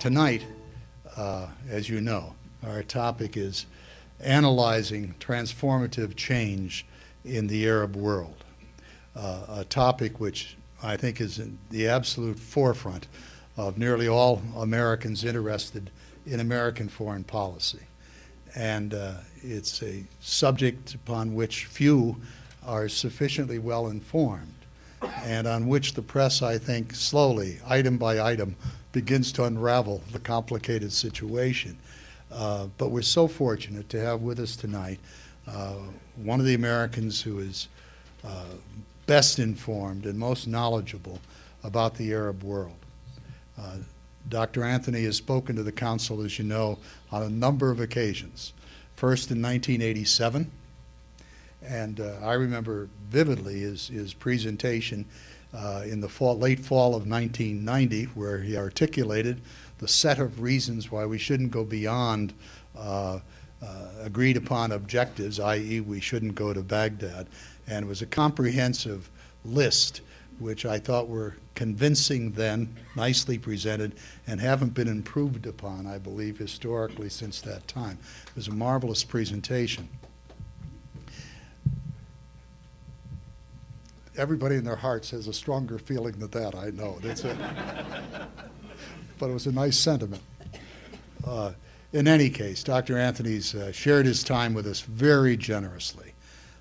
Tonight, uh, as you know, our topic is analyzing transformative change in the Arab world, uh, a topic which I think is in the absolute forefront of nearly all Americans interested in American foreign policy. And uh, it's a subject upon which few are sufficiently well informed, and on which the press, I think, slowly, item by item, begins to unravel the complicated situation. Uh, but we're so fortunate to have with us tonight uh, one of the Americans who is uh, best informed and most knowledgeable about the Arab world. Uh, Dr. Anthony has spoken to the Council, as you know, on a number of occasions. First in 1987, and uh, I remember vividly his, his presentation uh, in the fall, late fall of 1990, where he articulated the set of reasons why we shouldn't go beyond uh, uh agreed upon objectives, i.e., we shouldn't go to Baghdad. And it was a comprehensive list which I thought were convincing then, nicely presented, and haven't been improved upon, I believe, historically since that time. It was a marvelous presentation. Everybody in their hearts has a stronger feeling than that, I know. That's but it was a nice sentiment. Uh, in any case, Dr. Anthony's uh, shared his time with us very generously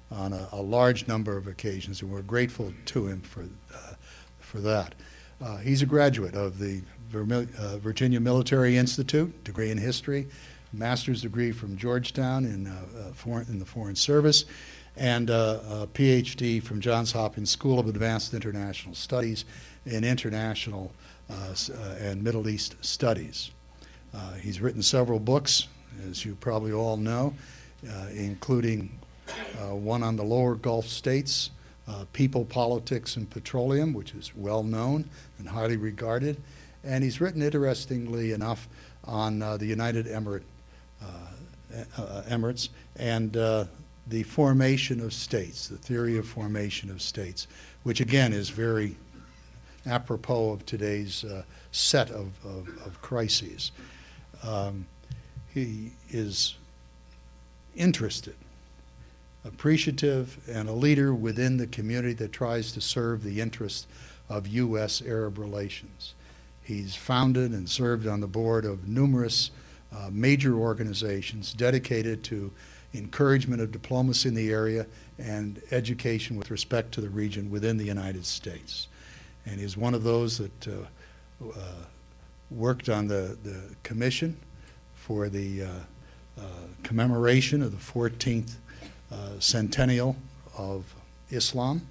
on a, a, large number of occasions, and we're grateful to him for, uh, for that. Uh, he's a graduate of the uh, Virginia Military Institute, degree in history, master's degree from Georgetown in, uh, foreign, in the Foreign Service, and uh, a PhD from Johns Hopkins School of Advanced International Studies in International and Middle East Studies. he's written several books, as you probably all know, including uh, one on the lower Gulf states, uh, People, Politics, and Petroleum, which is well known and highly regarded. And he's written, interestingly enough, on uh, the United Emirate, Emirates and the formation of states, the theory of formation of states, which again is very apropos of today's uh, set of, of, of crises. Um, he is interested appreciative, and a leader within the community that tries to serve the interests of U.S. Arab relations. He's founded and served on the board of numerous uh, major organizations dedicated to encouragement of diplomacy in the area and education with respect to the region within the United States. And he's one of those that uh, uh, worked on the, the commission for the uh, uh, commemoration of the 14th uh, centennial of Islam.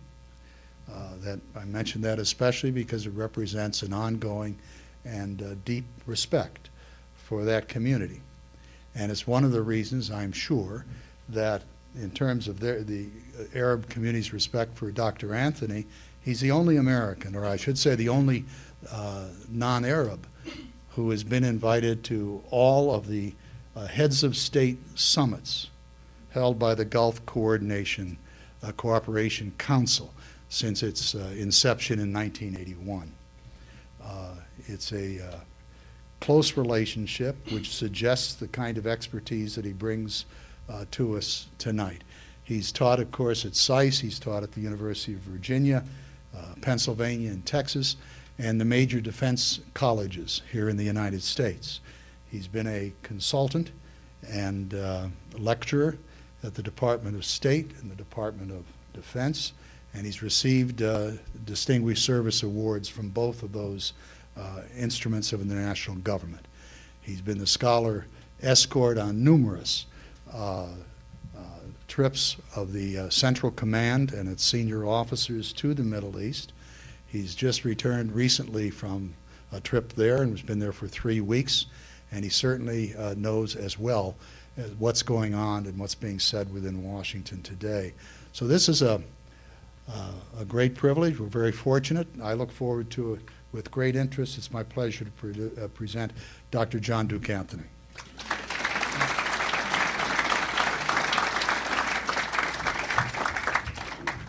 Uh, that I mentioned that especially because it represents an ongoing and deep respect for that community. And it's one of the reasons, I'm sure, that in terms of their, the Arab community's respect for Dr. Anthony, he's the only American, or I should say the only uh, non Arab, who has been invited to all of the uh, heads of state summits held by the Gulf Coordination uh, Cooperation Council since its uh, inception in 1981. Uh, it's a uh, close relationship which suggests the kind of expertise that he brings uh, to us tonight. He's taught, of course, at SAIS, he's taught at the University of Virginia, uh, Pennsylvania, and Texas, and the major defense colleges here in the United States. He's been a consultant and lecturer at the Department of State and the Department of Defense, and he's received uh, distinguished service awards from both of those uh, instruments of the national government. He's been the scholar escort on numerous uh, uh trips of the uh, Central Command and its senior officers to the Middle East. He's just returned recently from a trip there and has been there for three weeks, and he certainly uh, knows as well what's going on and what's being said within Washington today. So this is a, uh, a great privilege. We're very fortunate. I look forward to it with great interest. It's my pleasure to pre- uh, present Dr. John Duke Anthony.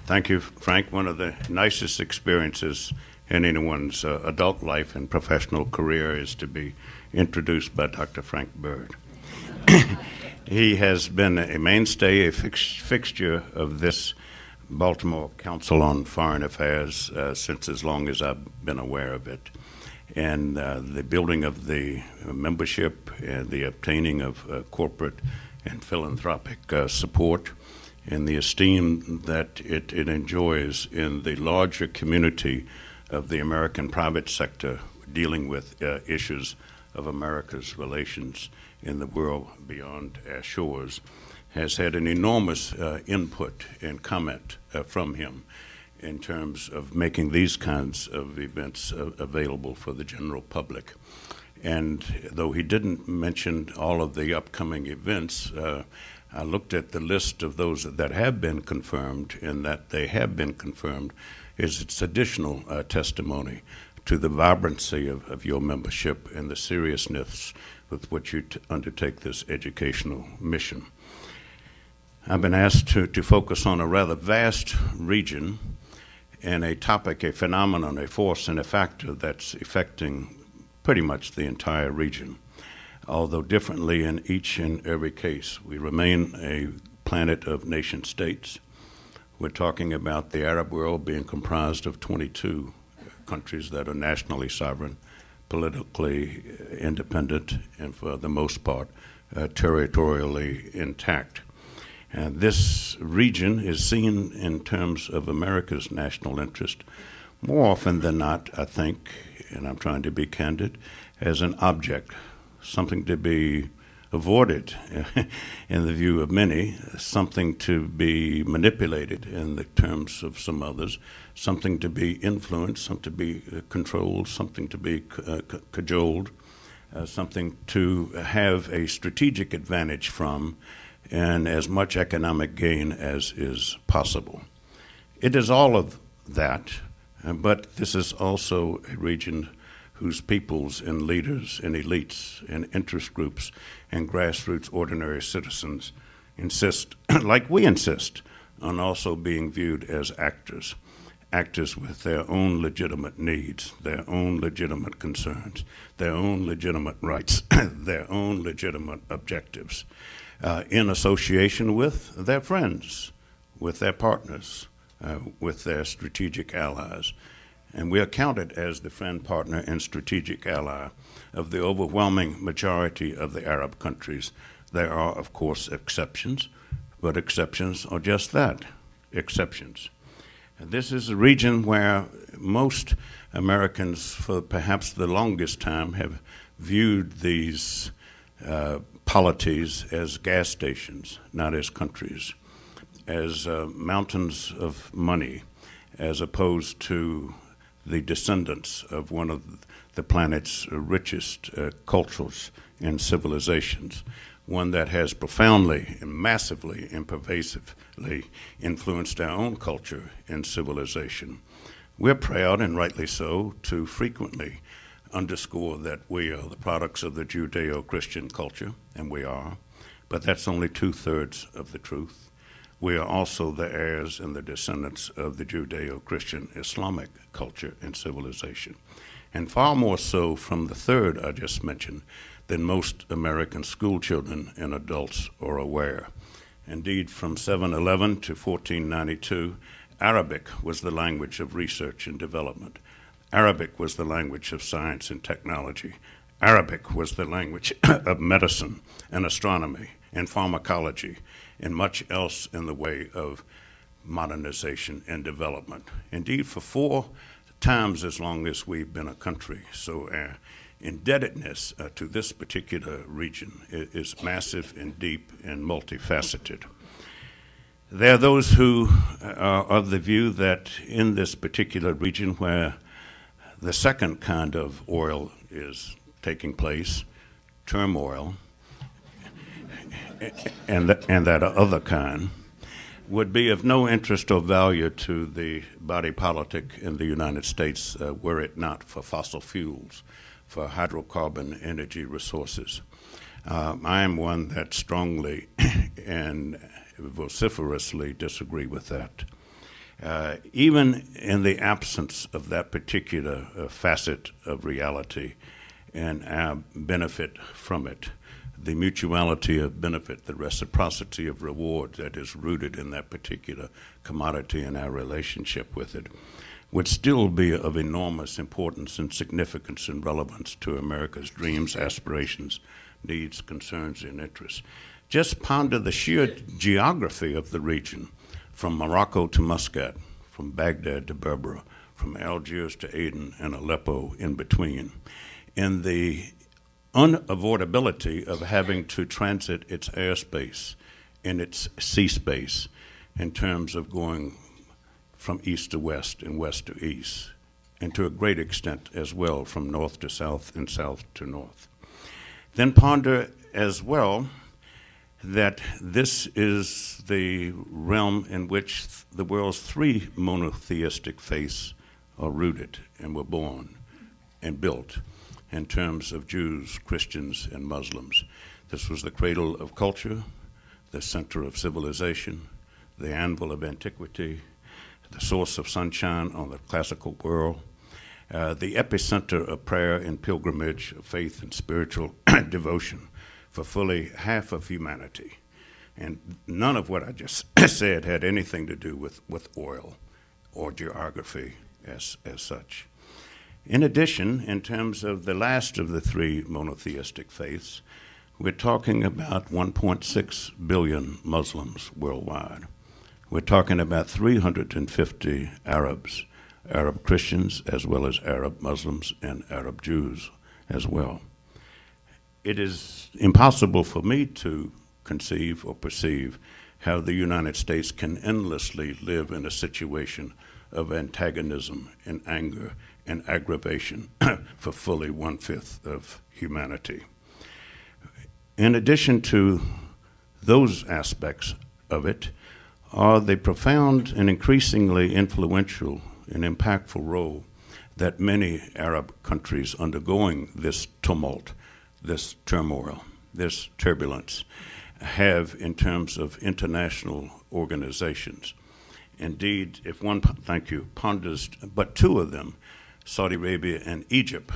Thank you, Frank. One of the nicest experiences in anyone's uh, adult life and professional career is to be introduced by Dr. Frank Bird. he has been a mainstay, a fix- fixture of this Baltimore Council on Foreign Affairs uh, since as long as I've been aware of it. And uh, the building of the membership and the obtaining of uh, corporate and philanthropic uh, support and the esteem that it, it enjoys in the larger community of the American private sector dealing with uh, issues of America's relations in the world beyond our shores has had an enormous uh, input and comment uh, from him in terms of making these kinds of events uh, available for the general public. And though he didn't mention all of the upcoming events, uh, I looked at the list of those that have been confirmed, and that they have been confirmed is its additional uh, testimony to the vibrancy of, of, your membership and the seriousness with which you undertake this educational mission. I've been asked to, to focus on a rather vast region and a topic, a phenomenon, a force, and a factor that's affecting pretty much the entire region although differently in each and every case. We remain a planet of nation states. We're talking about the Arab world being comprised of 22 countries that are nationally sovereign, politically independent, and for the most part, uh, territorially intact. And this region is seen in terms of America's national interest more often than not, I think, and I'm trying to be candid, as an object something to be avoided in the view of many, something to be manipulated in the terms of some others, something to be influenced, something to be uh, controlled, something to be uh, cajoled, uh, something to have a strategic advantage from, and as much economic gain as is possible. It is all of that, uh, but this is also a region whose peoples and leaders and elites and interest groups and grassroots ordinary citizens insist, like we insist, on also being viewed as actors. Actors with their own legitimate needs, their own legitimate concerns, their own legitimate rights, their own legitimate objectives, uh, in association with their friends, with their partners, uh, with their strategic allies and we are counted as the friend, partner, and strategic ally of the overwhelming majority of the Arab countries. There are, of course, exceptions, but exceptions are just that exceptions. And this is a region where most Americans, for perhaps the longest time, have viewed these uh, polities as gas stations, not as countries, as uh, mountains of money, as opposed to the descendants of one of the planet's richest uh, cultures and civilizations, one that has profoundly and massively and pervasively influenced our own culture and civilization. We're proud, and rightly so, to frequently underscore that we are the products of the Judeo Christian culture, and we are, but that's only two thirds of the truth we are also the heirs and the descendants of the Judeo Christian Islamic culture and civilization, and far more so from the third I just mentioned than most American schoolchildren and adults are aware. Indeed, from 711 to 1492, Arabic was the language of research and development. Arabic was the language of science and technology. Arabic was the language of medicine and astronomy and pharmacology and much else in the way of modernization and development. Indeed, for four times as long as we've been a country. So our indebtedness uh, to this particular region is, is, massive and deep and multifaceted. There are those who are of the view that in this particular region where the second kind of oil is taking place, turmoil, and, and that other kind would be of no interest or value to the body politic in the United States uh, were it not for fossil fuels, for hydrocarbon energy resources. Um, I am one that strongly and vociferously disagree with that. Uh, even in the absence of that particular uh, facet of reality and our benefit from it, the mutuality of benefit, the reciprocity of reward that is rooted in that particular commodity and our relationship with it, would still be of enormous importance and significance and relevance to America's dreams, aspirations, needs, concerns, and interests. Just ponder the sheer geography of the region from Morocco to Muscat, from Baghdad to Berbera, from Algiers to Aden, and Aleppo in between. In the unavoidability of having to transit its airspace and its sea space in terms of going from east to west and west to east, and to a great extent as well from north to south and south to north. Then ponder as well that this is the realm in which the world's three monotheistic faiths are rooted and were born and built in terms of Jews, Christians, and Muslims. This was the cradle of culture, the center of civilization, the anvil of antiquity, the source of sunshine on the classical world, uh, the epicenter of prayer and pilgrimage, of faith and spiritual devotion for fully half of humanity. And none of what I just said had anything to do with, with oil or geography as, as such. In addition, in terms of the last of the three monotheistic faiths, we're talking about 1.6 billion Muslims worldwide. We're talking about 350 Arabs, Arab Christians, as well as Arab Muslims and Arab Jews as well. It is impossible for me to conceive or perceive how the United States can endlessly live in a situation of antagonism and anger and aggravation for fully one fifth of humanity. In addition to those aspects of it, are the profound and increasingly influential and impactful role that many Arab countries undergoing this tumult, this turmoil, this turbulence have in terms of international organizations. Indeed, if one, thank you, ponders but two of them, Saudi Arabia and Egypt,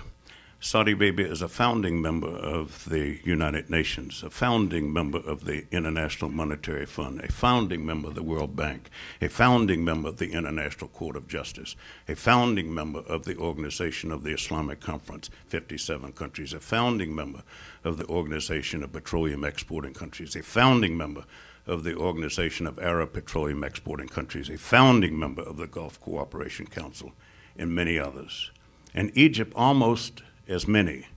Saudi Arabia is a founding member of the United Nations, a founding member of the International Monetary Fund, a founding member of the World Bank, a founding member of the International Court of Justice, a founding member of the Organization of the Islamic Conference, 57 countries, a founding member of the Organization of Petroleum Exporting Countries, a founding member of the Organization of Arab Petroleum Exporting Countries, a founding member of the Gulf Cooperation Council, and many others. And Egypt almost as many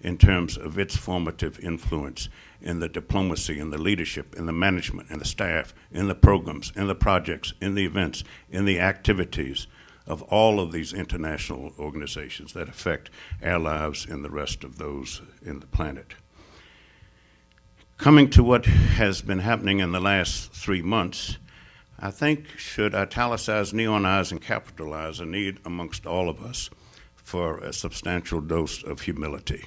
in terms of its formative influence in the diplomacy and the leadership and the management and the staff in the programs in the projects in the events in the activities of all of these international organizations that affect our lives and the rest of those in the planet. Coming to what has been happening in the last three months, I think should italicize, neonize, and capitalize a need amongst all of us for a substantial dose of humility.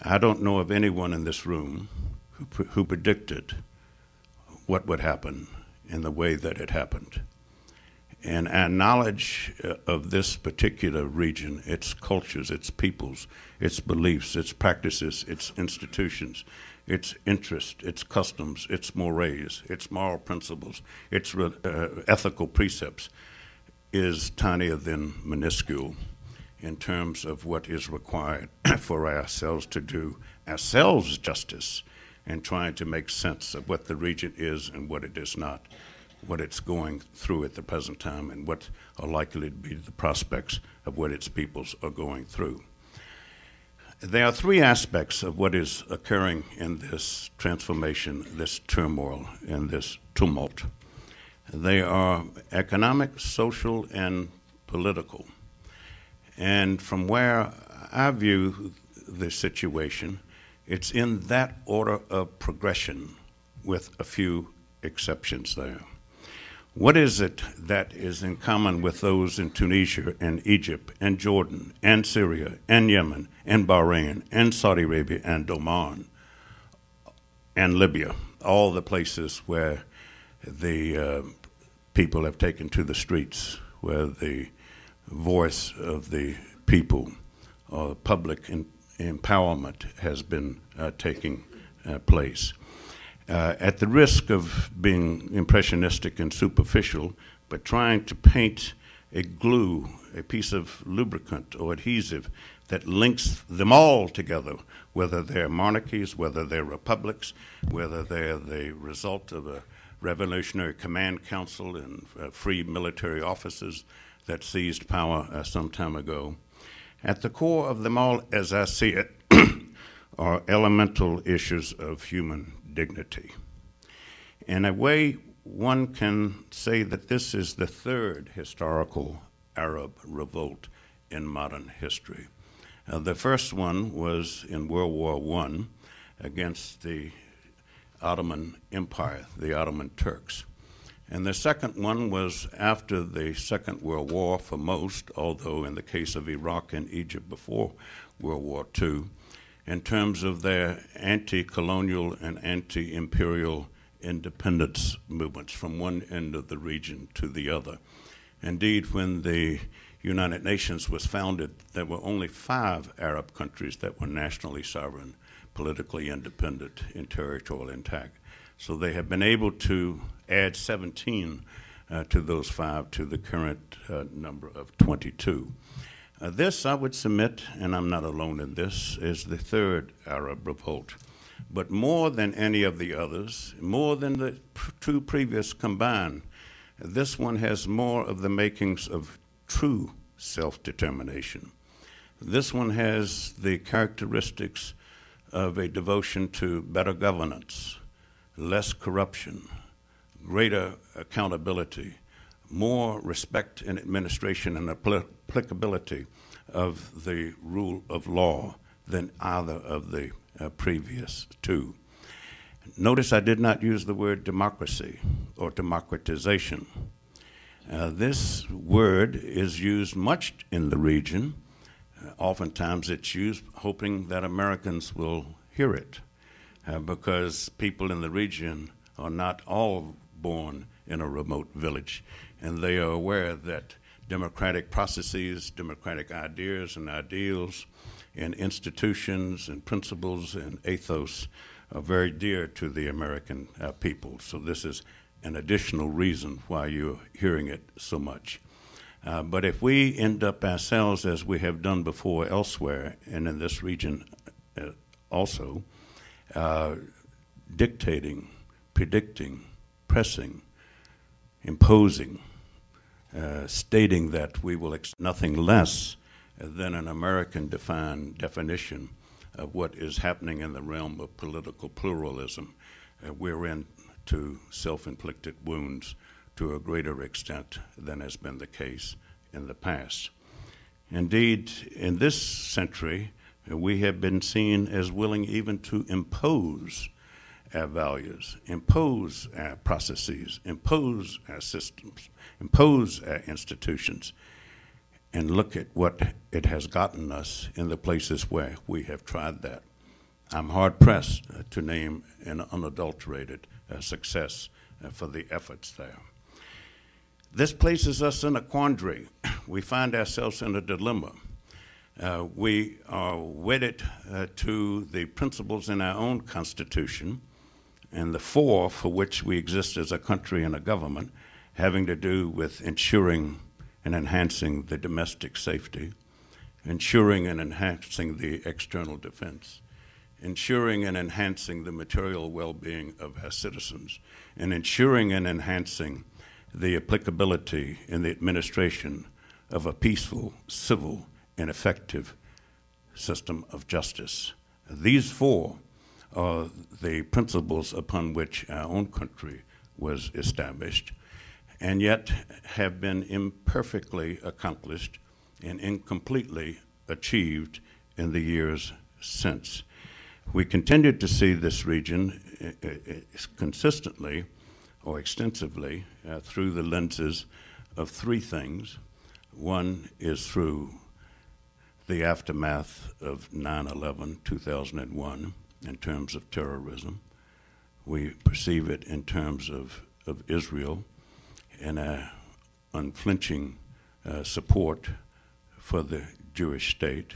I don't know of anyone in this room who, who predicted what would happen in the way that it happened. And our knowledge uh, of this particular region, its cultures, its peoples, its beliefs, its practices, its institutions, its interests, its customs, its mores, its moral principles, its uh, ethical precepts, is tinier than minuscule in terms of what is required for ourselves to do ourselves justice and trying to make sense of what the region is and what it is not, what it's going through at the present time, and what are likely to be the prospects of what its peoples are going through. There are three aspects of what is occurring in this transformation, this turmoil, and this tumult. They are economic, social, and political. And from where I view the situation, it's in that order of progression with a few exceptions there. What is it that is in common with those in Tunisia and Egypt and Jordan and Syria and Yemen and Bahrain and Saudi Arabia and Oman and Libya, all the places where the uh, people have taken to the streets, where the voice of the people or public in, empowerment has been uh, taking uh, place. Uh, at the risk of being impressionistic and superficial, but trying to paint a glue, a piece of lubricant or adhesive that links them all together, whether they're monarchies, whether they're republics, whether they're the result of a revolutionary command council and uh, free military officers that seized power uh, some time ago. At the core of them all, as I see it, are elemental issues of human dignity. In a way, one can say that this is the third historical Arab revolt in modern history. Uh, the first one was in World War I against the Ottoman Empire, the Ottoman Turks. And the second one was after the Second World War for most, although in the case of Iraq and Egypt before World War II, in terms of their anti colonial and anti imperial independence movements from one end of the region to the other. Indeed, when the United Nations was founded, there were only five Arab countries that were nationally sovereign, politically independent, and territorial intact. So they have been able to add 17 uh, to those five to the current uh, number of 22. Uh, this, I would submit, and I'm not alone in this, is the third Arab revolt. But more than any of the others, more than the pr- two previous combined, this one has more of the makings of true self determination. This one has the characteristics of a devotion to better governance, less corruption, greater accountability, more respect in administration and applicability of the rule of law than either of the uh, previous two. Notice I did not use the word democracy or democratization. Uh, this word is used much in the region. Oftentimes it's used hoping that Americans will hear it uh, because people in the region are not all born in a remote village and they are aware that democratic processes, democratic ideas and ideals, and institutions and principles and ethos are very dear to the American uh, people. So this is an additional reason why you're hearing it so much. Uh, but if we end up ourselves, as we have done before elsewhere and in this region uh, also, uh, dictating, predicting, pressing, imposing, uh, stating that we will accept nothing less than an American defined definition of what is happening in the realm of political pluralism. We're into self inflicted wounds to a greater extent than has been the case in the past. Indeed, in this century, we have been seen as willing even to impose our values, impose our processes, impose our systems, impose our institutions, and look at what it has gotten us in the places where we have tried that. I'm hard pressed to name an unadulterated uh, success uh, for the efforts there. This places us in a quandary. We find ourselves in a dilemma. Uh, we are wedded uh, to the principles in our own Constitution and the four for which we exist as a country and a government, having to do with ensuring and enhancing the domestic safety, ensuring and enhancing the external defense, ensuring and enhancing the material well being of our citizens, and ensuring and enhancing the applicability in the administration of a peaceful, civil, and effective system of justice. These four are the principles upon which our own country was established, and yet have been imperfectly accomplished and incompletely achieved in the years since. We continued to see this region uh, uh, consistently or extensively uh, through the lenses of three things. One is through the aftermath of 9 11, 2001 in terms of terrorism. We perceive it in terms of, of Israel and a unflinching uh, support for the Jewish state.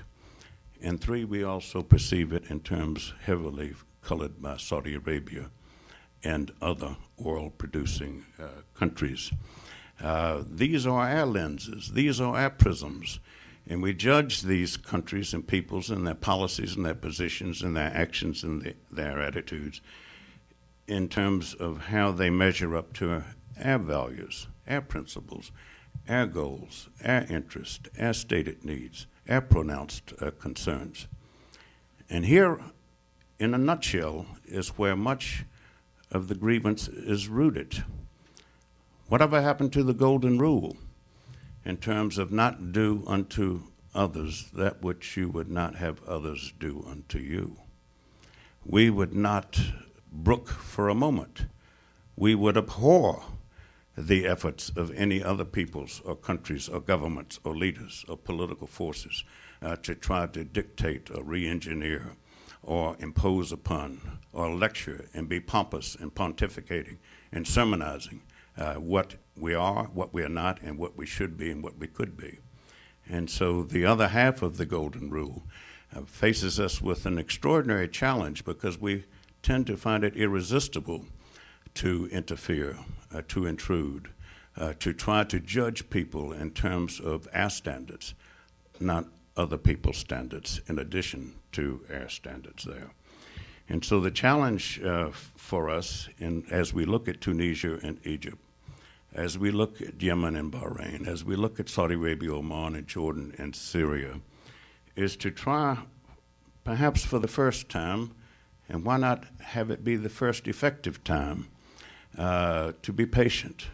And three, we also perceive it in terms heavily colored by Saudi Arabia and other oil producing uh, countries. Uh, these are our lenses, these are our prisms. And we judge these countries and peoples and their policies and their positions and their actions and the, their attitudes in terms of how they measure up to our values, our principles, our goals, our interests, our stated needs, our pronounced uh, concerns. And here, in a nutshell, is where much of the grievance is rooted. Whatever happened to the golden rule in terms of not do unto others that which you would not have others do unto you? We would not brook for a moment. We would abhor the efforts of any other peoples or countries or governments or leaders or political forces uh, to try to dictate or re engineer or impose upon or lecture and be pompous and pontificating and sermonizing uh, what we are, what we are not, and what we should be and what we could be. And so the other half of the Golden Rule uh, faces us with an extraordinary challenge because we tend to find it irresistible to interfere, uh, to intrude, uh, to try to judge people in terms of our standards, not other people's standards, in addition to our standards there. And so the challenge uh, for us, in, as we look at Tunisia and Egypt, as we look at Yemen and Bahrain, as we look at Saudi Arabia, Oman, and Jordan and Syria, is to try, perhaps for the first time, and why not have it be the first effective time, uh, to be patient,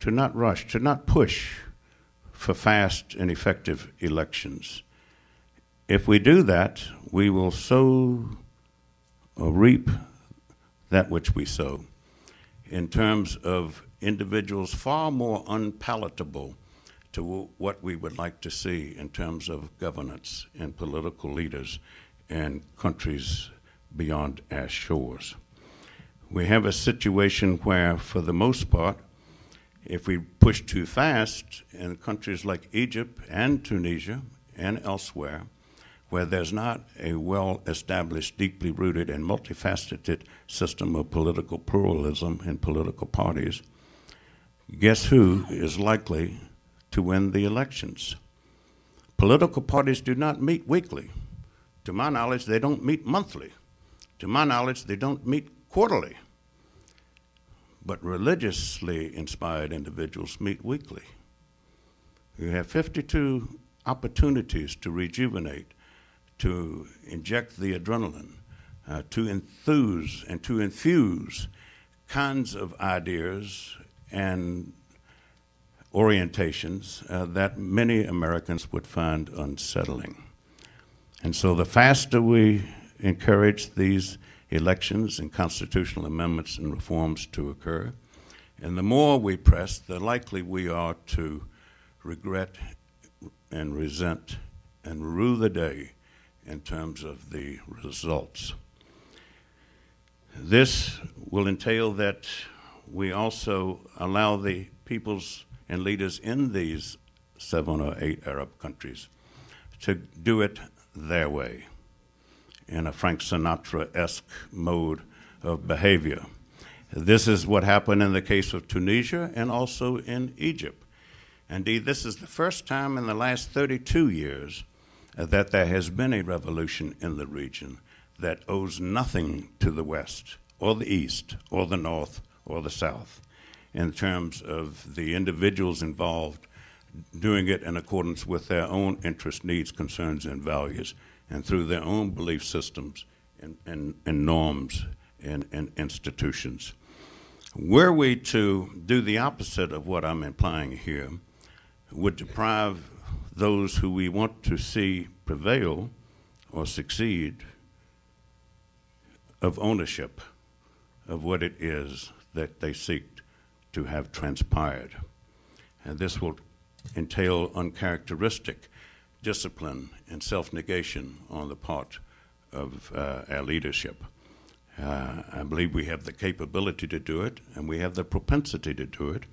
to not rush, to not push for fast and effective elections. If we do that, we will sow or reap that which we sow in terms of individuals far more unpalatable to what we would like to see in terms of governance and political leaders in countries beyond our shores. We have a situation where, for the most part, if we push too fast in countries like Egypt and Tunisia and elsewhere, where there's not a well established, deeply rooted, and multifaceted system of political pluralism and political parties, guess who is likely to win the elections? Political parties do not meet weekly. To my knowledge, they don't meet monthly. To my knowledge, they don't meet quarterly. But religiously inspired individuals meet weekly. You have 52 opportunities to rejuvenate, to inject the adrenaline, uh, to enthuse and to infuse kinds of ideas and orientations uh, that many Americans would find unsettling. And so the faster we encourage these elections and constitutional amendments and reforms to occur, and the more we press, the likely we are to regret and resent and rue the day in terms of the results. This will entail that we also allow the peoples and leaders in these seven or eight Arab countries to do it their way in a Frank Sinatra esque mode of behavior. This is what happened in the case of Tunisia and also in Egypt. Indeed, this is the first time in the last 32 years Uh, that there has been a revolution in the region that owes nothing to the West or the East or the North or the South in terms of the individuals involved doing it in accordance with their own interests, needs, concerns, and values, and through their own belief systems and, and, and norms and, and institutions. Were we to do the opposite of what I'm implying here, would deprive those who we want to see prevail or succeed of ownership of what it is that they seek to have transpired. And this will entail uncharacteristic discipline and self negation on the part of uh, our leadership. Uh, I believe we have the capability to do it, and we have the propensity to do it,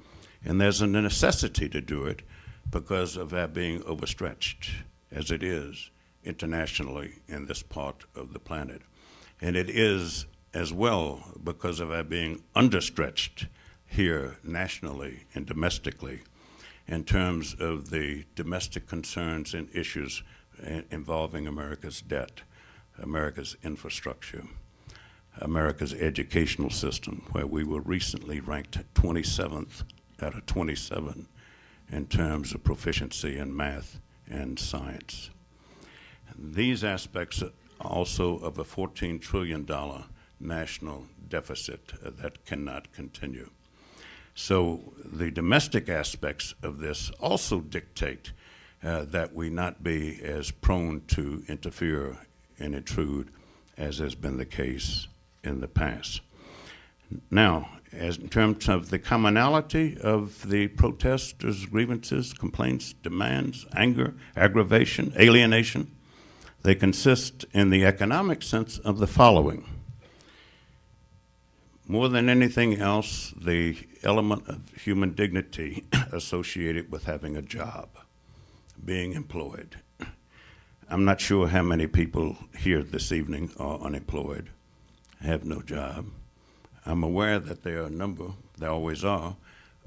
And there's a necessity to do it because of our being overstretched, as it is internationally in this part of the planet. And it is as well because of our being understretched here nationally and domestically in terms of the domestic concerns and issues involving America's debt, America's infrastructure, America's educational system, where we were recently ranked 27th out of 27 in terms of proficiency in math and science. These aspects also of a $14 trillion national deficit that cannot continue. So the domestic aspects of this also dictate uh, that we not be as prone to interfere and intrude as has been the case in the past. Now, as in terms of the commonality of the protesters' grievances, complaints, demands, anger, aggravation, alienation, they consist in the economic sense of the following. More than anything else, the element of human dignity associated with having a job, being employed. I'm not sure how many people here this evening are unemployed, have no job. I'm aware that there are a number, there always are,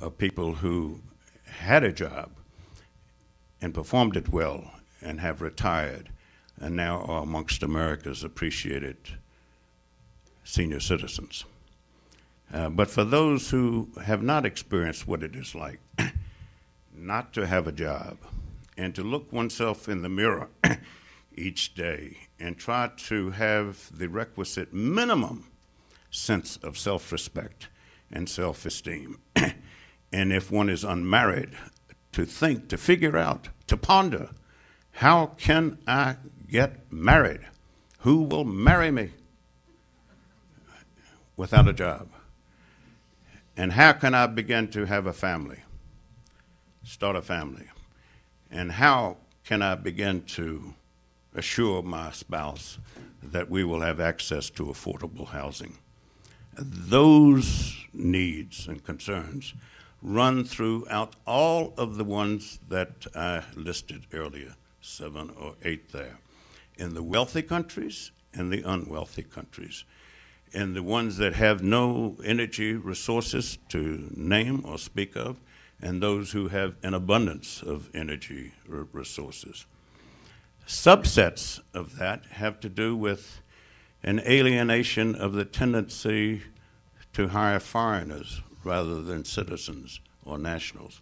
of people who had a job and performed it well and have retired and now are amongst America's appreciated senior citizens. Uh, but for those who have not experienced what it is like not to have a job and to look oneself in the mirror each day and try to have the requisite minimum sense of self respect and self esteem. and if one is unmarried, to think, to figure out, to ponder how can I get married? Who will marry me without a job? And how can I begin to have a family, start a family? And how can I begin to assure my spouse that we will have access to affordable housing? Those needs and concerns run throughout all of the ones that I listed earlier, seven or eight there, in the wealthy countries and the unwealthy countries and the ones that have no energy resources to name or speak of, and those who have an abundance of energy resources. Subsets of that have to do with an alienation of the tendency to hire foreigners rather than citizens or nationals,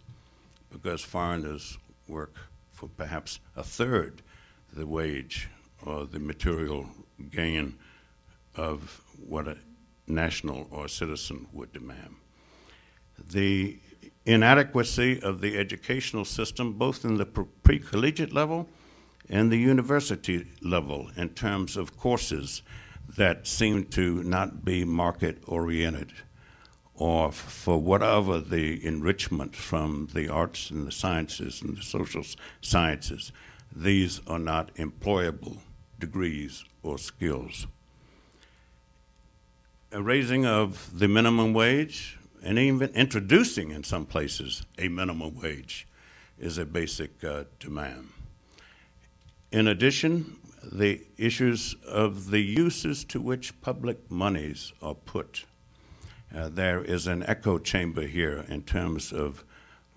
because foreigners work for perhaps a third the wage or the material gain of what a national or citizen would demand. The inadequacy of the educational system, both in the pre collegiate level and the university level, in terms of courses that seem to not be market oriented or for whatever the enrichment from the arts and the sciences and the social sciences, these are not employable degrees or skills a raising of the minimum wage and even introducing in some places a minimum wage is a basic uh, demand. In addition, the issues of the uses to which public monies are put. Uh, there is an echo chamber here in terms of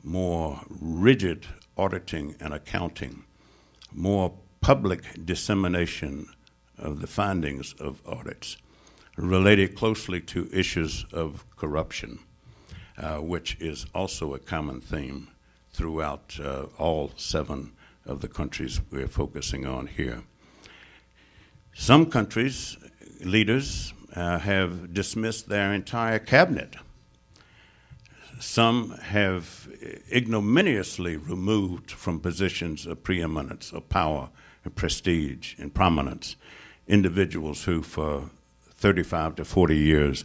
more rigid auditing and accounting, more public dissemination of the findings of audits related closely to issues of corruption, uh, which is also a common theme throughout uh, all seven of the countries we're focusing on here. Some countries' leaders uh, have dismissed their entire cabinet. Some have ignominiously removed from positions of preeminence, of power, and prestige, and prominence individuals who, for 35 to 40 years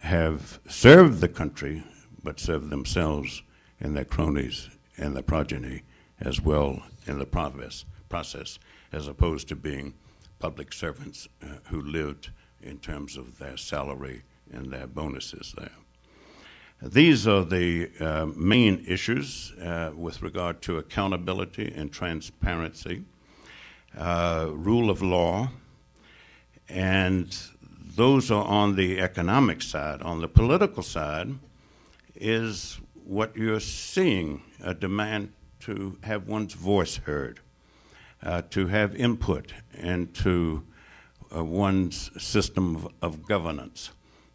have served the country, but served themselves and their cronies and their progeny as well in the process, process as opposed to being public servants uh, who lived in terms of their salary and their bonuses there. These are the uh, main issues uh, with regard to accountability and transparency, uh, rule of law, and those are on the economic side. On the political side is what you're seeing a demand to have one's voice heard, uh, to have input into uh, one's system of, of governance,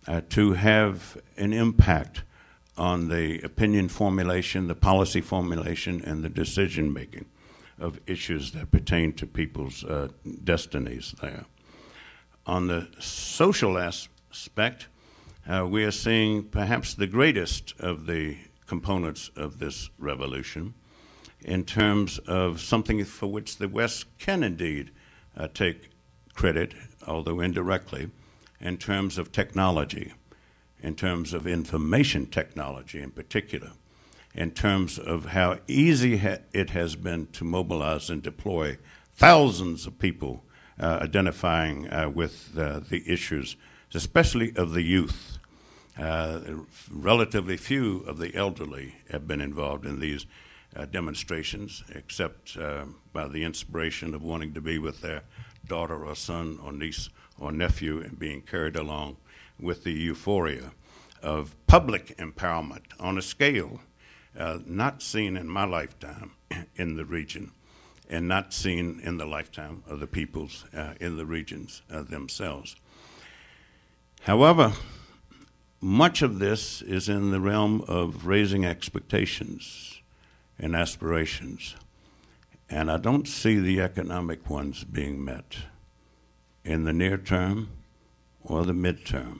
uh, to have an impact on the opinion formulation, the policy formulation, and the decision making of issues that pertain to people's uh, destinies there. On the social aspect, uh, we are seeing perhaps the greatest of the components of this revolution in terms of something for which the West can indeed uh, take credit, although indirectly, in terms of technology, in terms of information technology in particular, in terms of how easy ha- it has been to mobilize and deploy thousands of people uh, identifying uh, with uh, the issues, especially of the youth. Uh, relatively few of the elderly have been involved in these uh, demonstrations, except uh, by the inspiration of wanting to be with their daughter or son or niece or nephew and being carried along with the euphoria of public empowerment on a scale uh, not seen in my lifetime in the region and not seen in the lifetime of the peoples uh, in the regions uh, themselves. However, much of this is in the realm of raising expectations and aspirations, and I don't see the economic ones being met in the near term or the midterm.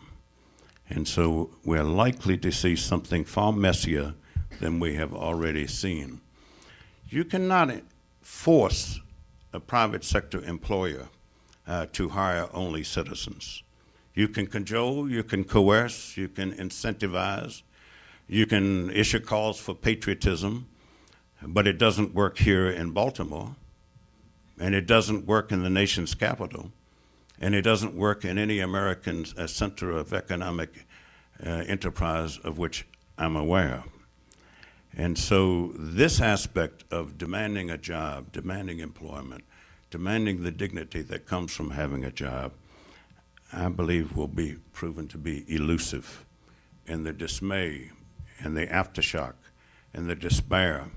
And so we're likely to see something far messier than we have already seen. You cannot force a private sector employer uh, to hire only citizens. You can cajole, you can coerce, you can incentivize, you can issue calls for patriotism, but it doesn't work here in Baltimore, and it doesn't work in the nation's capital and it doesn't work in any American uh, center of economic uh, enterprise of which I'm aware. And so, this aspect of demanding a job, demanding employment, demanding the dignity that comes from having a job, I believe will be proven to be elusive. And the dismay and the aftershock and the despair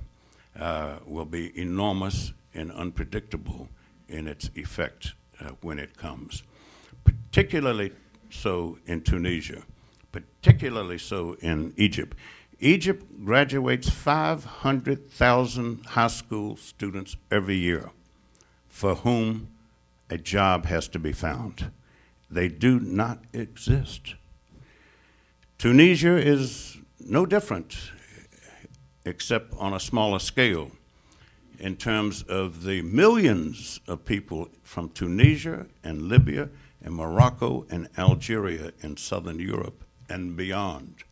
uh, will be enormous and unpredictable in its effect uh, when it comes, particularly so in Tunisia, particularly so in Egypt. Egypt graduates 500,000 high school students every year for whom a job has to be found. They do not exist. Tunisia is no different, except on a smaller scale in terms of the millions of people from Tunisia and Libya and Morocco and Algeria in southern Europe and beyond.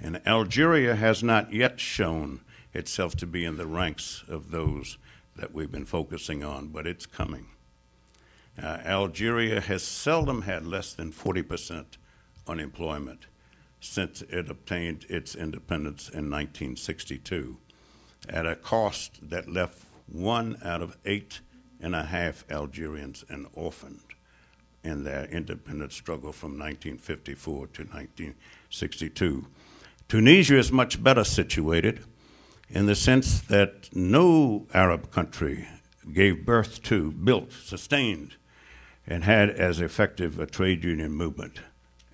And Algeria has not yet shown itself to be in the ranks of those that we've been focusing on, but it's coming. Uh, Algeria has seldom had less than 40% unemployment since it obtained its independence in 1962 at a cost that left one out of eight and a half Algerians an orphaned in their independent struggle from 1954 to 1962. Tunisia is much better situated in the sense that no Arab country gave birth to, built, sustained, and had as effective a trade union movement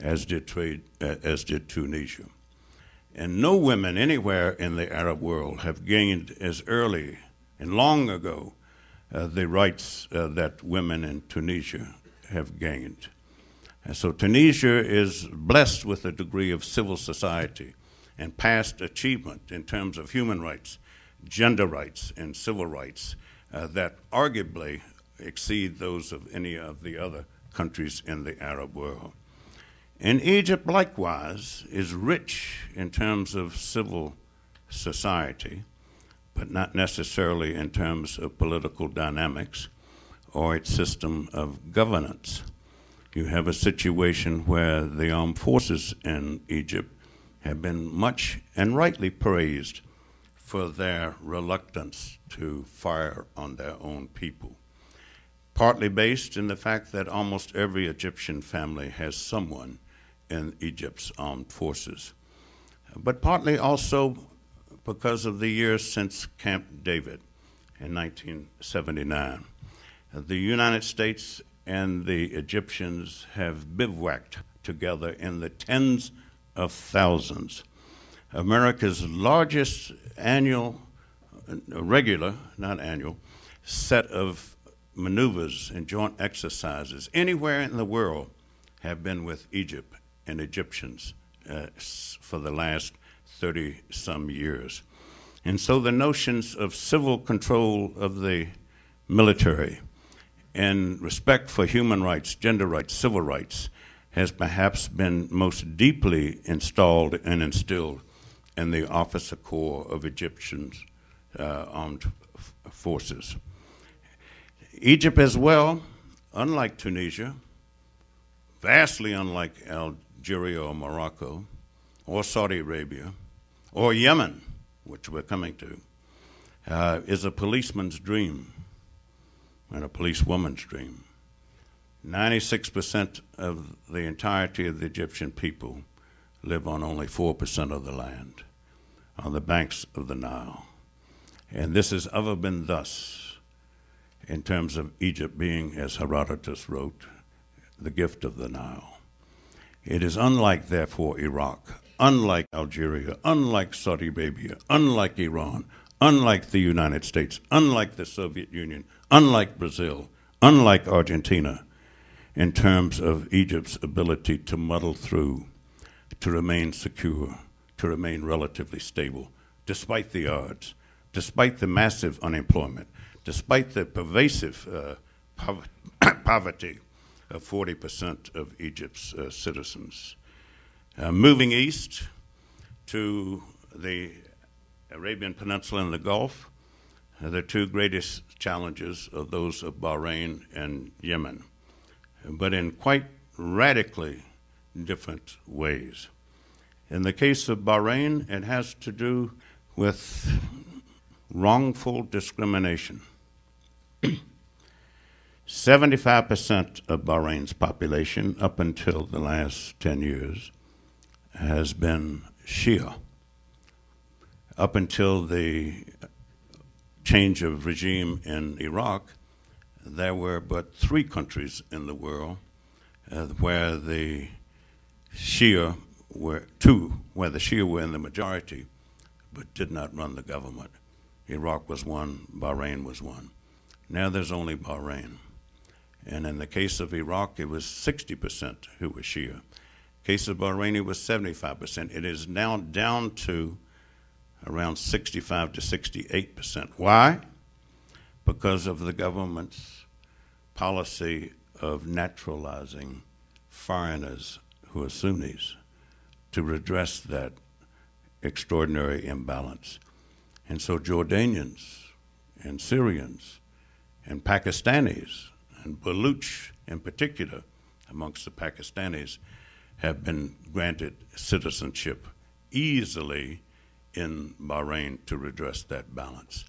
as did, trade, as did Tunisia. And no women anywhere in the Arab world have gained as early and long ago uh, the rights uh, that women in Tunisia have gained. And so Tunisia is blessed with a degree of civil society and past achievement in terms of human rights, gender rights, and civil rights uh, that arguably exceed those of any of the other countries in the Arab world. And Egypt, likewise, is rich in terms of civil society, but not necessarily in terms of political dynamics or its system of governance. You have a situation where the armed forces in Egypt have been much and rightly praised for their reluctance to fire on their own people. Partly based in the fact that almost every Egyptian family has someone in Egypt's armed forces, but partly also because of the years since Camp David in 1979. The United States and the Egyptians have bivouacked together in the tens of thousands. America's largest annual, uh, regular, not annual, set of maneuvers and joint exercises anywhere in the world have been with Egypt and Egyptians uh, for the last 30 some years. And so the notions of civil control of the military and respect for human rights, gender rights, civil rights has perhaps been most deeply installed and instilled in the officer corps of Egyptian uh, armed f- forces. Egypt, as well, unlike Tunisia, vastly unlike Algeria or Morocco, or Saudi Arabia, or Yemen, which we're coming to, uh, is a policeman's dream and a policewoman's dream. 96% of the entirety of the Egyptian people live on only 4% of the land, on the banks of the Nile. And this has ever been thus in terms of Egypt being, as Herodotus wrote, the gift of the Nile. It is unlike, therefore, Iraq, unlike Algeria, unlike Saudi Arabia, unlike Iran, unlike the United States, unlike the Soviet Union, unlike Brazil, unlike Argentina, in terms of Egypt's ability to muddle through, to remain secure, to remain relatively stable, despite the odds, despite the massive unemployment, despite the pervasive uh, poverty 40% of Egypt's uh, citizens. Uh, moving east to the Arabian Peninsula and the Gulf, uh, the two greatest challenges are those of Bahrain and Yemen, but in quite radically different ways. In the case of Bahrain, it has to do with wrongful discrimination. 75% of Bahrain's population, up until the last 10 years, has been Shia. Up until the change of regime in Iraq, there were but three countries in the world uh, where the Shia were two, where the Shia were in the majority, but did not run the government. Iraq was one, Bahrain was one. Now there's only Bahrain. And in the case of Iraq, it was 60% who were Shia case of Bahraini was 75%. It is now down to around 65 to 68 percent. Why? Because of the government's policy of naturalizing foreigners who are Sunnis to redress that extraordinary imbalance. And so Jordanians and Syrians and Pakistanis and Baluch in particular amongst the Pakistanis have been granted citizenship easily in Bahrain to redress that balance.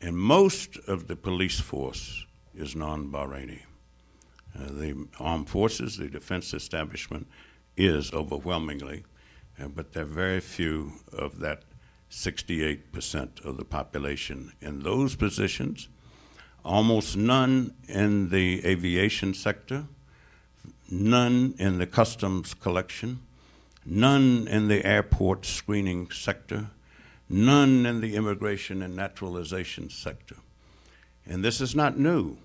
And most of the police force is non Bahraini. Uh, the armed forces, the defense establishment is overwhelmingly, uh, but there are very few of that 68% of the population in those positions, almost none in the aviation sector none in the customs collection, none in the airport screening sector, none in the immigration and naturalization sector. And this is not new.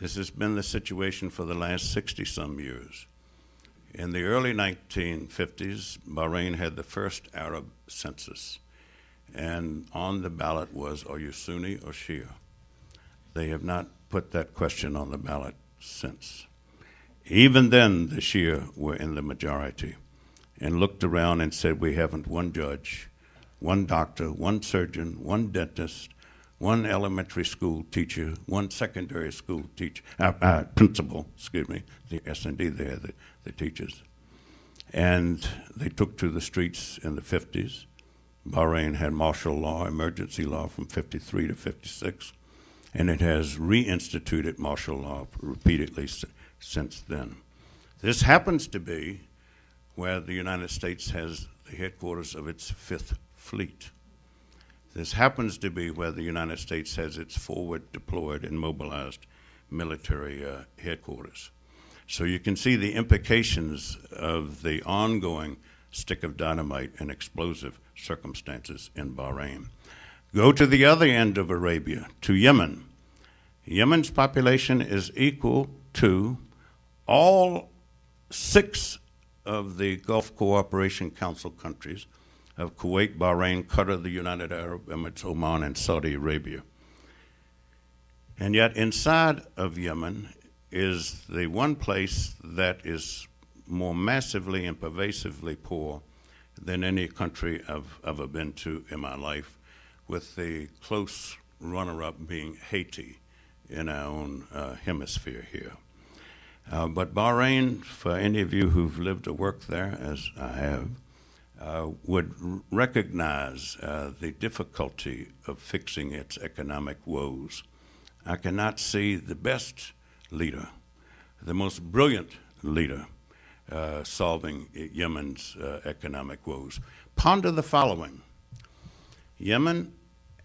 This has been the situation for the last 60 some years. In the early 1950s, Bahrain had the first Arab census, and on the ballot was Are you Sunni or Shia? They have not put that question on the ballot since. Even then, the Shia were in the majority and looked around and said, We haven't one judge, one doctor, one surgeon, one dentist, one elementary school teacher, one secondary school teacher, uh, uh, principal, excuse me, the S&D there, the, the teachers. And they took to the streets in the 50s. Bahrain had martial law, emergency law from 53 to 56, and it has reinstituted martial law repeatedly since then. This happens to be where the United States has the headquarters of its Fifth Fleet. This happens to be where the United States has its forward deployed and mobilized military uh, headquarters. So you can see the implications of the ongoing stick of dynamite and explosive circumstances in Bahrain. Go to the other end of Arabia, to Yemen. Yemen's population is equal to all six of the Gulf Cooperation Council countries of Kuwait, Bahrain, Qatar, the United Arab Emirates, Oman, and Saudi Arabia. And yet, inside of Yemen is the one place that is more massively and pervasively poor than any country I've ever been to in my life, with the close runner up being Haiti in our own uh, hemisphere here. Uh, but Bahrain, for any of you who've lived or worked there, as I have, uh, would recognize uh, the difficulty of fixing its economic woes. I cannot see the best leader, the most brilliant leader, uh, solving Yemen's uh, economic woes. Ponder the following Yemen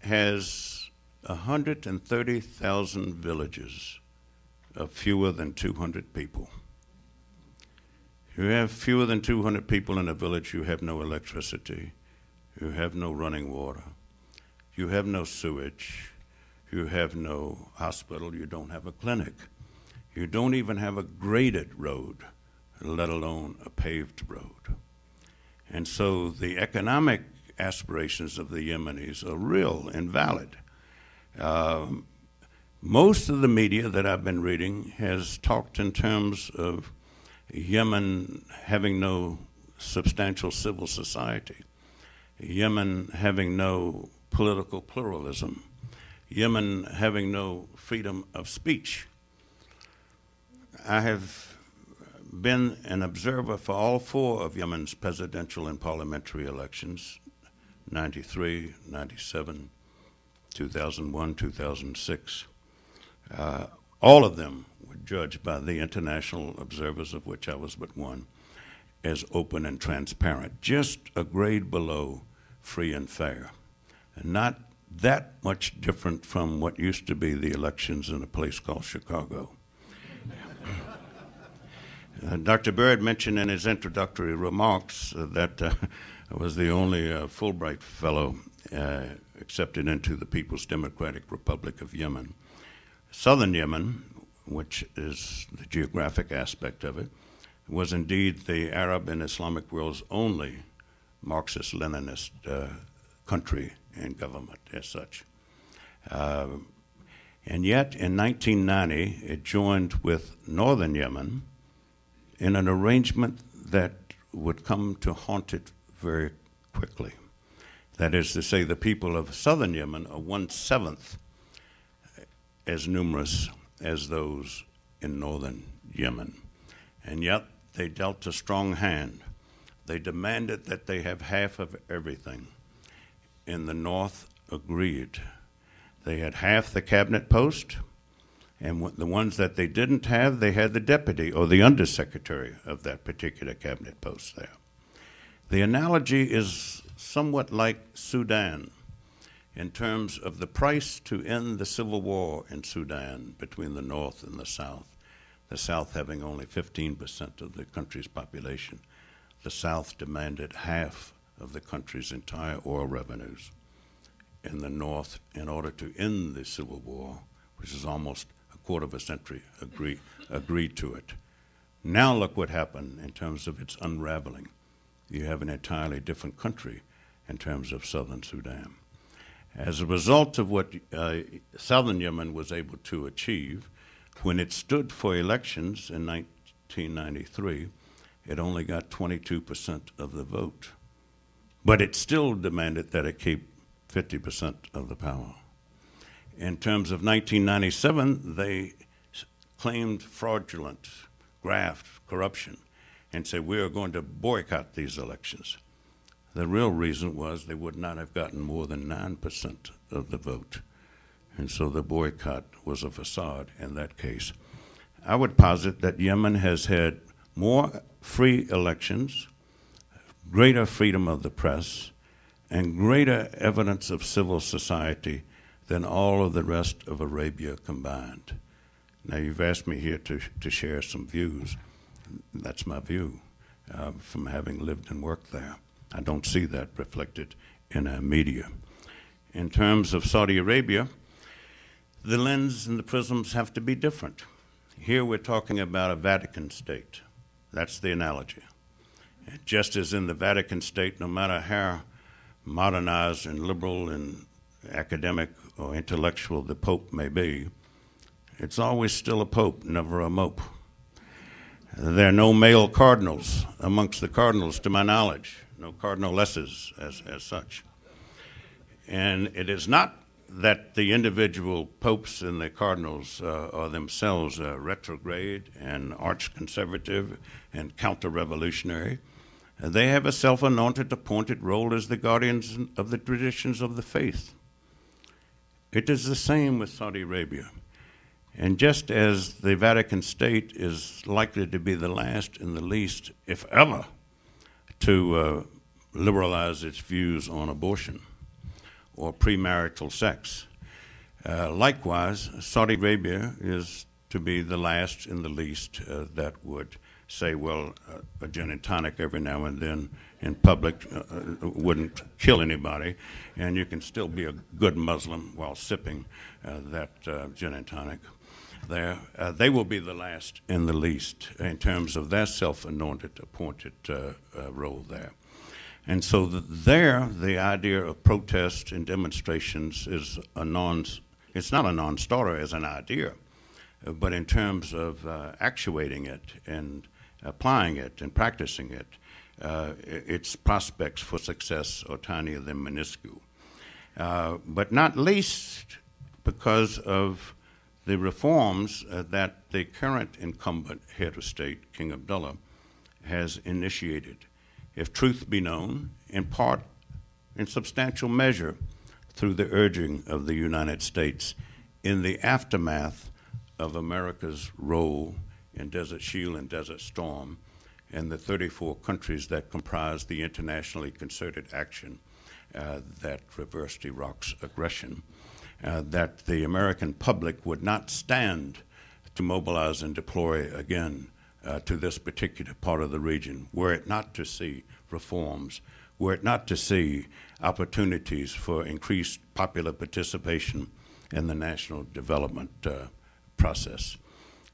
has 130,000 villages of fewer than 200 people. You have fewer than 200 people in a village, you have no electricity, you have no running water, you have no sewage, you have no hospital, you don't have a clinic, you don't even have a graded road, let alone a paved road. And so the economic aspirations of the Yemenis are real and valid. Um, most of the media that I've been reading has talked in terms of Yemen having no substantial civil society, Yemen having no political pluralism, Yemen having no freedom of speech. I have been an observer for all four of Yemen's presidential and parliamentary elections 93, 97, 2001, 2006. Uh, all of them were judged by the international observers, of which I was but one, as open and transparent, just a grade below free and fair. And not that much different from what used to be the elections in a place called Chicago. uh, Dr. Byrd mentioned in his introductory remarks uh, that uh, I was the only uh, Fulbright Fellow uh, accepted into the People's Democratic Republic of Yemen. Southern Yemen, which is the geographic aspect of it, was indeed the Arab and Islamic world's only Marxist Leninist uh, country and government as such. Uh, and yet, in 1990, it joined with northern Yemen in an arrangement that would come to haunt it very quickly. That is to say, the people of southern Yemen are one seventh as numerous as those in northern Yemen. And yet they dealt a strong hand. They demanded that they have half of everything. In the north, agreed. They had half the cabinet post, and the ones that they didn't have, they had the deputy or the undersecretary of that particular cabinet post there. The analogy is somewhat like Sudan in terms of the price to end the civil war in Sudan between the North and the South, the South having only 15% of the country's population. The South demanded half of the country's entire oil revenues. In the North, in order to end the civil war, which is almost a quarter of a century, agree, agreed to it. Now look what happened in terms of its unraveling. You have an entirely different country in terms of southern Sudan. As a result of what uh, southern Yemen was able to achieve, when it stood for elections in 1993, it only got 22% of the vote. But it still demanded that it keep 50% of the power. In terms of 1997, they claimed fraudulent, graft, corruption, and say, We are going to boycott these elections. The real reason was they would not have gotten more than 9% of the vote. And so the boycott was a facade in that case. I would posit that Yemen has had more free elections, greater freedom of the press, and greater evidence of civil society than all of the rest of Arabia combined. Now, you've asked me here to, to share some views. That's my view uh, from having lived and worked there. I don't see that reflected in our media. In terms of Saudi Arabia, the lens and the prisms have to be different. Here we're talking about a Vatican state. That's the analogy. Just as in the Vatican state, no matter how modernized and liberal and academic or intellectual the Pope may be, it's always still a Pope, never a mope. There are no male cardinals amongst the cardinals, to my knowledge, no cardinalesses as, as such. And it is not that the individual popes and the cardinals uh, are themselves uh, retrograde and arch conservative and counter revolutionary. They have a self anointed, appointed role as the guardians of the traditions of the faith. It is the same with Saudi Arabia. And just as the Vatican State is likely to be the last and the least, if ever, to uh, liberalize its views on abortion or premarital sex. Uh, likewise, Saudi Arabia is to be the last and the least uh, that would say, well, uh, a gin and tonic every now and then in public uh, uh, wouldn't kill anybody, and you can still be a good Muslim while sipping that gin and tonic. There, they will be the last and the least in terms of their self-anointed, appointed role there. And so the, there, the idea of protest and demonstrations is a non, it's not a non-starter as an idea, but in terms of uh, actuating it and applying it and practicing it, uh, its prospects for success are tinier than minuscule. Uh, but not least because of the reforms uh, that the current incumbent head of state, King Abdullah, has initiated. If truth be known, in part, in substantial measure, through the urging of the United States in the aftermath of America's role in Desert Shield and Desert Storm and the 34 countries that comprise the internationally concerted action uh, that reversed Iraq's aggression, uh, that the American public would not stand to mobilize and deploy again uh, to this particular part of the region, were it not to see reforms, were it not to see opportunities for increased popular participation in the national development uh, process.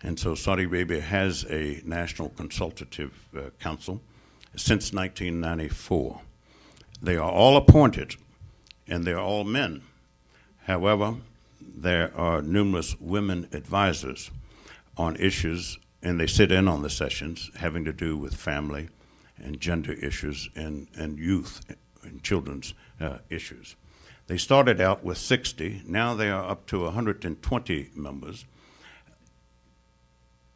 And so Saudi Arabia has a national consultative uh, council since 1994. They are all appointed and they're all men. However, there are numerous women advisors on issues and they sit in on the sessions having to do with family and gender issues and, and youth and children's uh, issues. They started out with 60, now they are up to 120 members.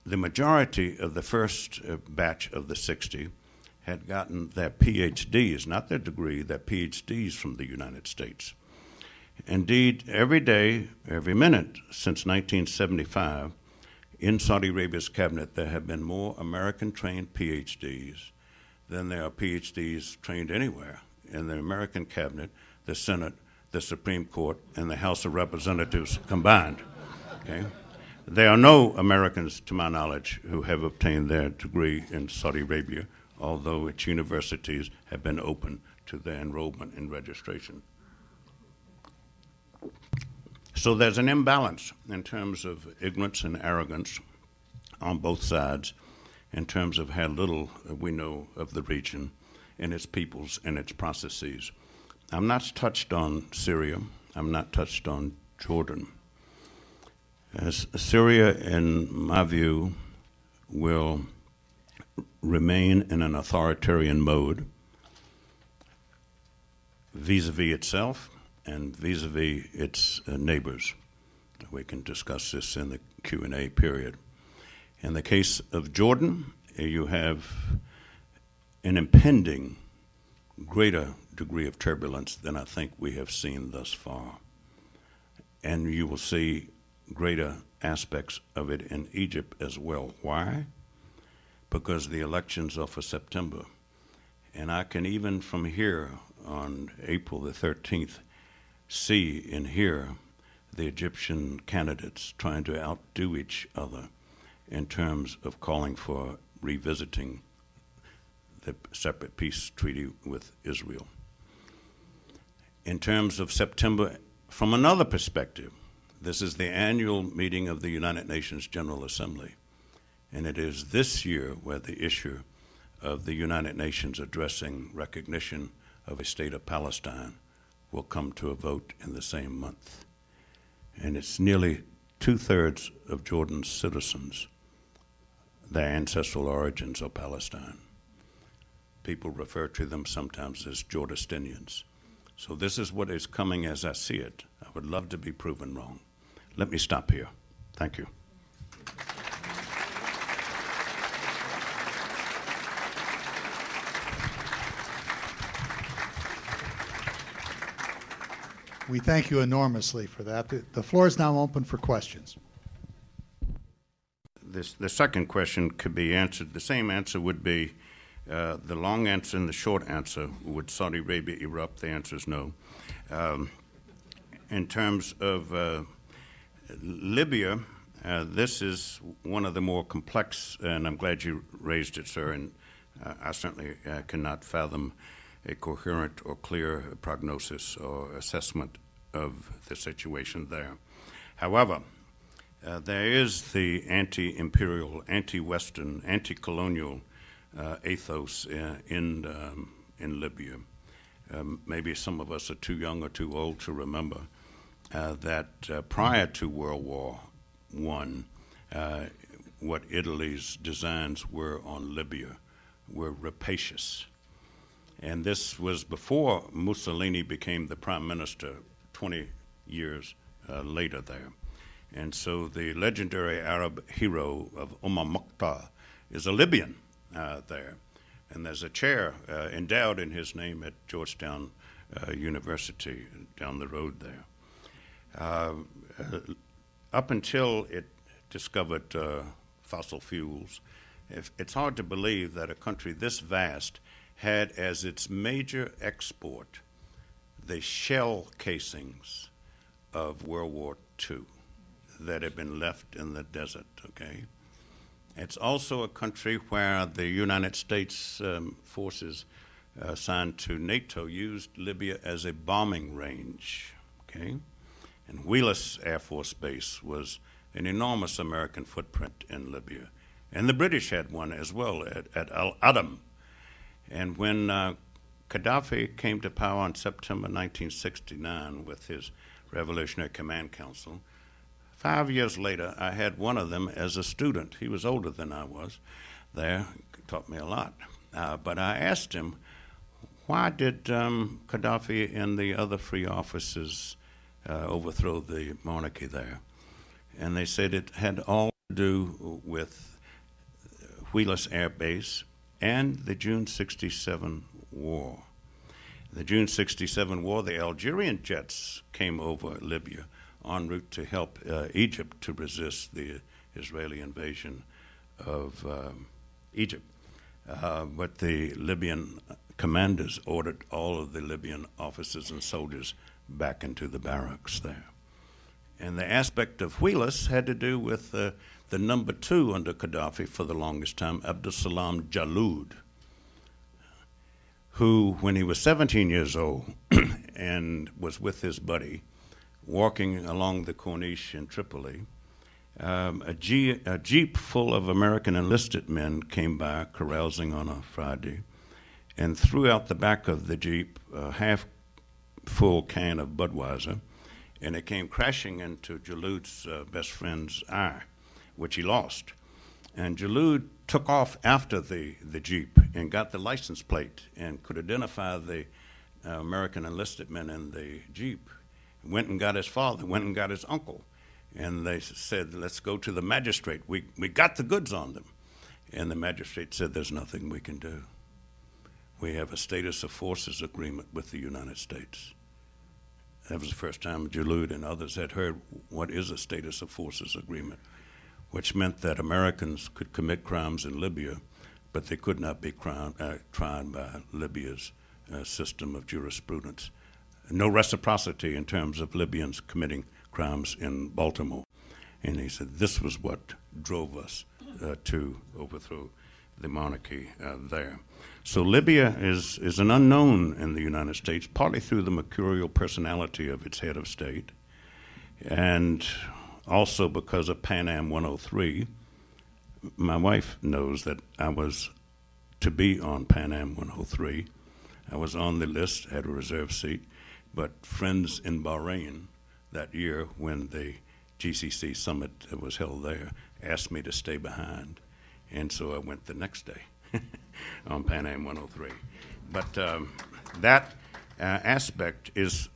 The majority of the first uh, batch of the 60 had gotten their PhDs, not their degree, their PhDs from the United States. Indeed, every day, every minute since 1975, in Saudi Arabia's cabinet, there have been more American trained PhDs than there are PhDs trained anywhere in the American cabinet, the Senate, the Supreme Court, and the House of Representatives combined. Okay? There are no Americans, to my knowledge, who have obtained their degree in Saudi Arabia, although its universities have been open to their enrollment and registration. So there's an imbalance in terms of ignorance and arrogance on both sides, in terms of how little we know of the region and its peoples and its processes. I'm not touched on Syria. I'm not touched on Jordan. As Syria, in my view, will remain in an authoritarian mode vis a vis itself and vis-a-vis its uh, neighbors. We can discuss this in the Q&A period. In the case of Jordan, you have an impending greater degree of turbulence than I think we have seen thus far. And you will see greater aspects of it in Egypt as well. Why? Because the elections are for September. And I can even from here on April the 13th see and hear the Egyptian candidates trying to outdo each other in terms of calling for revisiting the separate peace treaty with Israel. In terms of September, from another perspective, this is the annual meeting of the United Nations General Assembly, and it is this year where the issue of the United Nations addressing recognition of a state of Palestine will come to a vote in the same month. And it's nearly two thirds of Jordan's citizens, their ancestral origins are Palestine. People refer to them sometimes as Jordanians. So this is what is coming as I see it. I would love to be proven wrong. Let me stop here. Thank you. We thank you enormously for that. The, the floor is now open for questions. This, the second question could be answered. The same answer would be uh, the long answer and the short answer. Would Saudi Arabia erupt? The answer is no. Um, in terms of uh, Libya, uh, this is one of the more complex, and I'm glad you raised it, sir, and uh, I certainly uh, cannot fathom a coherent or clear prognosis or assessment of the situation there. However, uh, there is the anti imperial, anti Western, anti colonial uh, ethos in, in, um, in Libya. Um, maybe some of us are too young or too old to remember uh, that uh, prior to World War I, uh, what Italy's designs were on Libya were rapacious. And this was before Mussolini became the prime minister 20 years uh, later there. And so the legendary Arab hero of Omar Mukhtar is a Libyan uh, there. And there's a chair uh, endowed in his name at Georgetown uh, University down the road there. Uh, uh, up until it discovered fossil fuels, if, it's hard to believe that a country this vast had as its major export the shell casings of World War II that had been left in the desert, okay? It's also a country where the United States um, forces uh, assigned to NATO used Libya as a bombing range, okay? And Wheelus Air Force Base was an enormous American footprint in Libya. And the British had one as well at, at El Adem, and when uh, Gaddafi came to power in September 1969 with his Revolutionary Command Council, five years later, I had one of them as a student. He was older than I was there, taught me a lot. Uh, but I asked him, why did um, Gaddafi and the other free officers uh, overthrow the monarchy there? And they said it had all to do with Wheelus Air Base and the June 67 war. The June 67 war, the Algerian jets came over Libya en route to help uh, Egypt to resist the Israeli invasion of um, Egypt. Uh, but the Libyan commanders ordered all of the Libyan officers and soldiers back into the barracks there. And the aspect of Wheelus had to do with uh, the number two under Gaddafi for the longest time, Abdus Salam Jalloud, who, when he was 17 years old and was with his buddy, walking along the Corniche in Tripoli, um, a, G- a jeep full of American enlisted men came by, carousing on a Friday, and threw out the back of the jeep a half full can of Budweiser, and it came crashing into Jalloud's uh, best friend's eye which he lost. And Jalloud took off after the, the Jeep and got the license plate and could identify the uh, American enlisted men in the Jeep. Went and got his father, went and got his uncle. And they said, Let's go to the magistrate. We, we got the goods on them. And the magistrate said, There's nothing we can do. we have a status of forces agreement with the United States. That was the first time Jalloud and others had heard what is a status of forces agreement, which meant that Americans could commit crimes in Libya, but they could not be uh, tried by Libya's uh, system of jurisprudence. No reciprocity in terms of Libyans committing crimes in Baltimore. And he said this was what drove us uh, to overthrow the monarchy uh, there. So Libya is, is an unknown in the United States, partly through the mercurial personality of its head of state, and also because of Pan Am 103. My wife knows that I was to be on Pan Am 103. I was on the list, had a reserve seat, but friends in Bahrain that year when the GCC summit was held there asked me to stay behind, and so I went the next day on Pan Am 103. But um, that uh, aspect is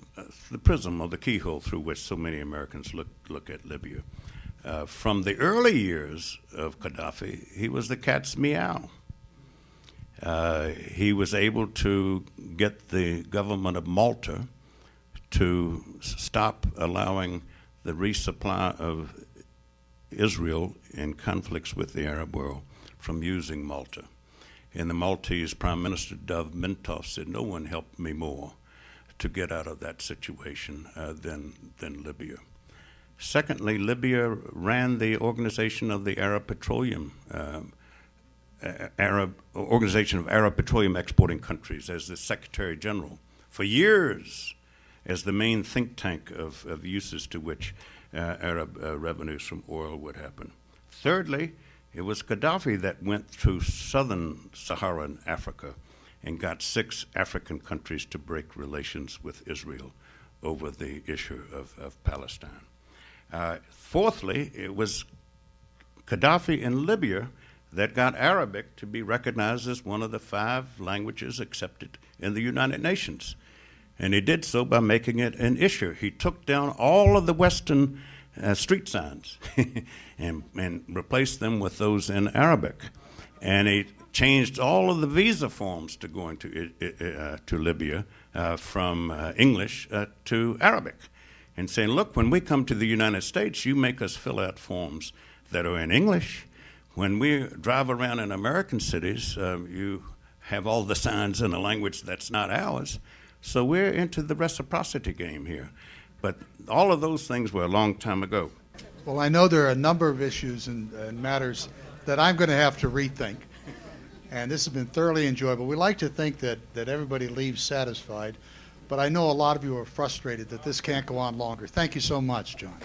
the prism or the keyhole through which so many Americans look, look at Libya. Uh, from the early years of Gaddafi, he was the cat's meow. Uh, he was able to get the government of Malta to stop allowing the resupply of Israel in conflicts with the Arab world from using Malta. And the Maltese Prime Minister Dom Mintoff said, No one helped me more to get out of that situation uh, than, than Libya. Secondly, Libya ran the Organization of the Arab Petroleum um, Arab Organization of Arab Petroleum Exporting Countries as the Secretary General for years as the main think tank of, of uses to which uh, Arab uh, revenues from oil would happen. Thirdly, it was Gaddafi that went through southern Saharan Africa and got six African countries to break relations with Israel over the issue of, of Palestine. Uh, fourthly, it was Gaddafi in Libya that got Arabic to be recognized as one of the five languages accepted in the United Nations. And he did so by making it an issue. He took down all of the Western uh, street signs and, and replaced them with those in Arabic. And he changed all of the visa forms to going to, uh, to Libya uh, from uh, English uh, to Arabic. And saying, look, when we come to the United States, you make us fill out forms that are in English. When we drive around in American cities, um, you have all the signs in a language that's not ours. So we're into the reciprocity game here. But all of those things were a long time ago. Well, I know there are a number of issues and, and matters that I'm going to have to rethink. And this has been thoroughly enjoyable. We like to think that, that everybody leaves satisfied, but I know a lot of you are frustrated that this can't go on longer. Thank you so much, John.